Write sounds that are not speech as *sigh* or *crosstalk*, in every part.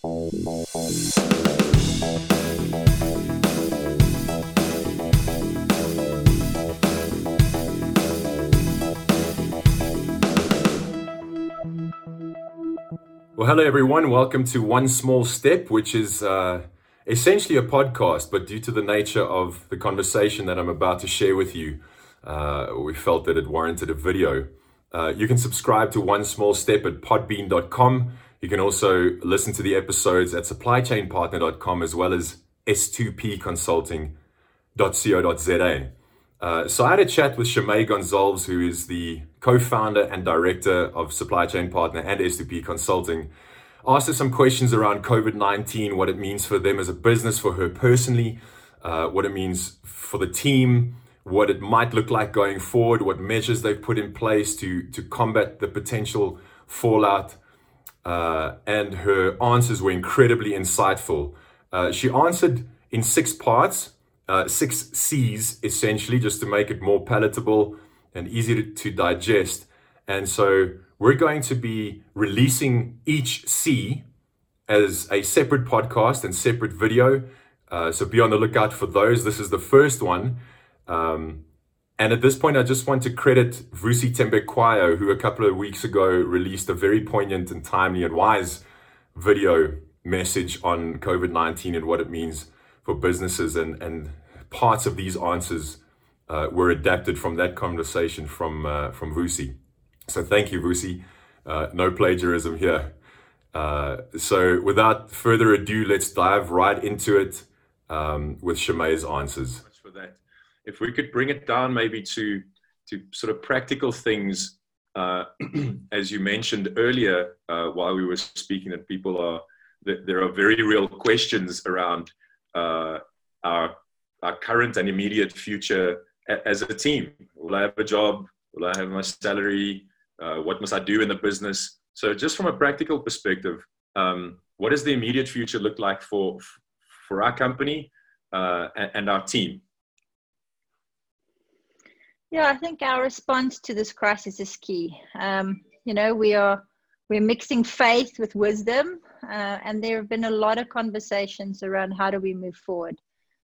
Well, hello everyone. Welcome to One Small Step, which is uh, essentially a podcast, but due to the nature of the conversation that I'm about to share with you, uh, we felt that it warranted a video. Uh, you can subscribe to One Small Step at podbean.com. You can also listen to the episodes at supplychainpartner.com as well as s2pconsulting.co.za. Uh, so I had a chat with Shimei Gonzalez, who is the co-founder and director of Supply Chain Partner and S2P Consulting. Asked her some questions around COVID-19, what it means for them as a business, for her personally, uh, what it means for the team, what it might look like going forward, what measures they've put in place to to combat the potential fallout. Uh, and her answers were incredibly insightful. Uh, she answered in six parts uh, six C's essentially, just to make it more palatable and easier to, to digest. And so we're going to be releasing each C as a separate podcast and separate video. Uh, so be on the lookout for those. This is the first one. Um, and at this point, I just want to credit Vusi Thembekwayo, who a couple of weeks ago released a very poignant and timely and wise video message on COVID 19 and what it means for businesses and, and parts of these answers uh, were adapted from that conversation from uh, from Vusi. So thank you, Vusi. Uh, no plagiarism here. Uh, so without further ado, let's dive right into it um, with Shimei's answers. For that, if we could bring it down maybe to to sort of practical things, uh, *clears throat* as you mentioned earlier uh, while we were speaking, that people are that there are very real questions around uh, our, our current and immediate future as a team. Will I have a job? Will I have my salary? Uh, what must I do in the business? So, just from a practical perspective, um, what does the immediate future look like for for our company uh, and, and, our team? Yeah, I think our response to this crisis is key. Um, you know, we are we're mixing faith with wisdom, uh, and there have been a lot of conversations around how do we move forward.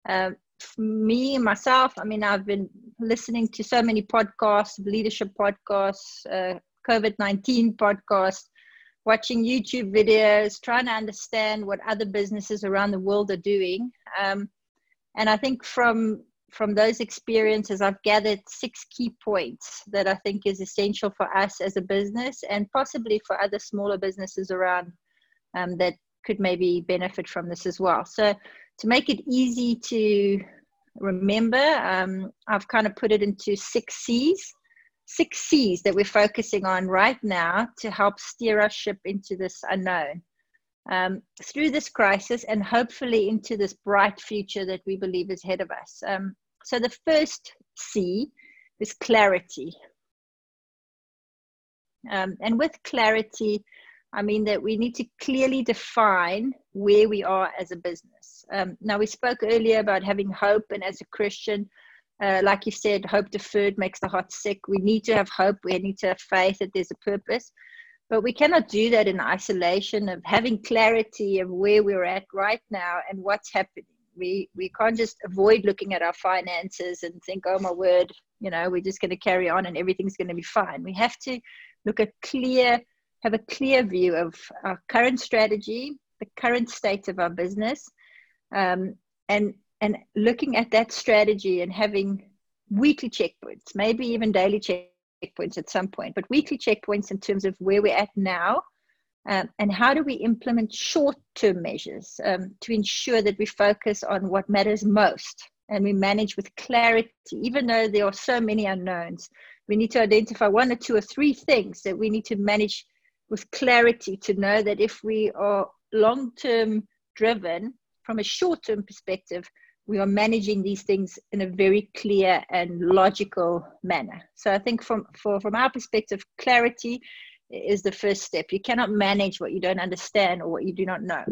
Uh, me myself, I mean, I've been listening to so many podcasts, leadership podcasts, uh, COVID nineteen podcasts, watching YouTube videos, trying to understand what other businesses around the world are doing. Um, and I think from from those experiences, I've gathered six key points that I think is essential for us as a business and possibly for other smaller businesses around um, that could maybe benefit from this as well. So, to make it easy to remember, um, I've kind of put it into six C's, six C's that we're focusing on right now to help steer our ship into this unknown. Um, through this crisis and hopefully into this bright future that we believe is ahead of us. Um, so, the first C is clarity. Um, and with clarity, I mean that we need to clearly define where we are as a business. Um, now, we spoke earlier about having hope, and as a Christian, uh, like you said, hope deferred makes the heart sick. We need to have hope, we need to have faith that there's a purpose. But we cannot do that in isolation of having clarity of where we're at right now and what's happening. We, we can't just avoid looking at our finances and think, oh my word, you know, we're just going to carry on and everything's going to be fine. We have to look at clear have a clear view of our current strategy, the current state of our business, um, and and looking at that strategy and having weekly checkpoints, maybe even daily checkpoints at some point, but weekly checkpoints in terms of where we're at now. Um, and how do we implement short term measures um, to ensure that we focus on what matters most and we manage with clarity, even though there are so many unknowns? We need to identify one or two or three things that we need to manage with clarity to know that if we are long term driven from a short term perspective, we are managing these things in a very clear and logical manner. So I think from for, from our perspective, clarity is the first step. You cannot manage what you don't understand or what you do not know.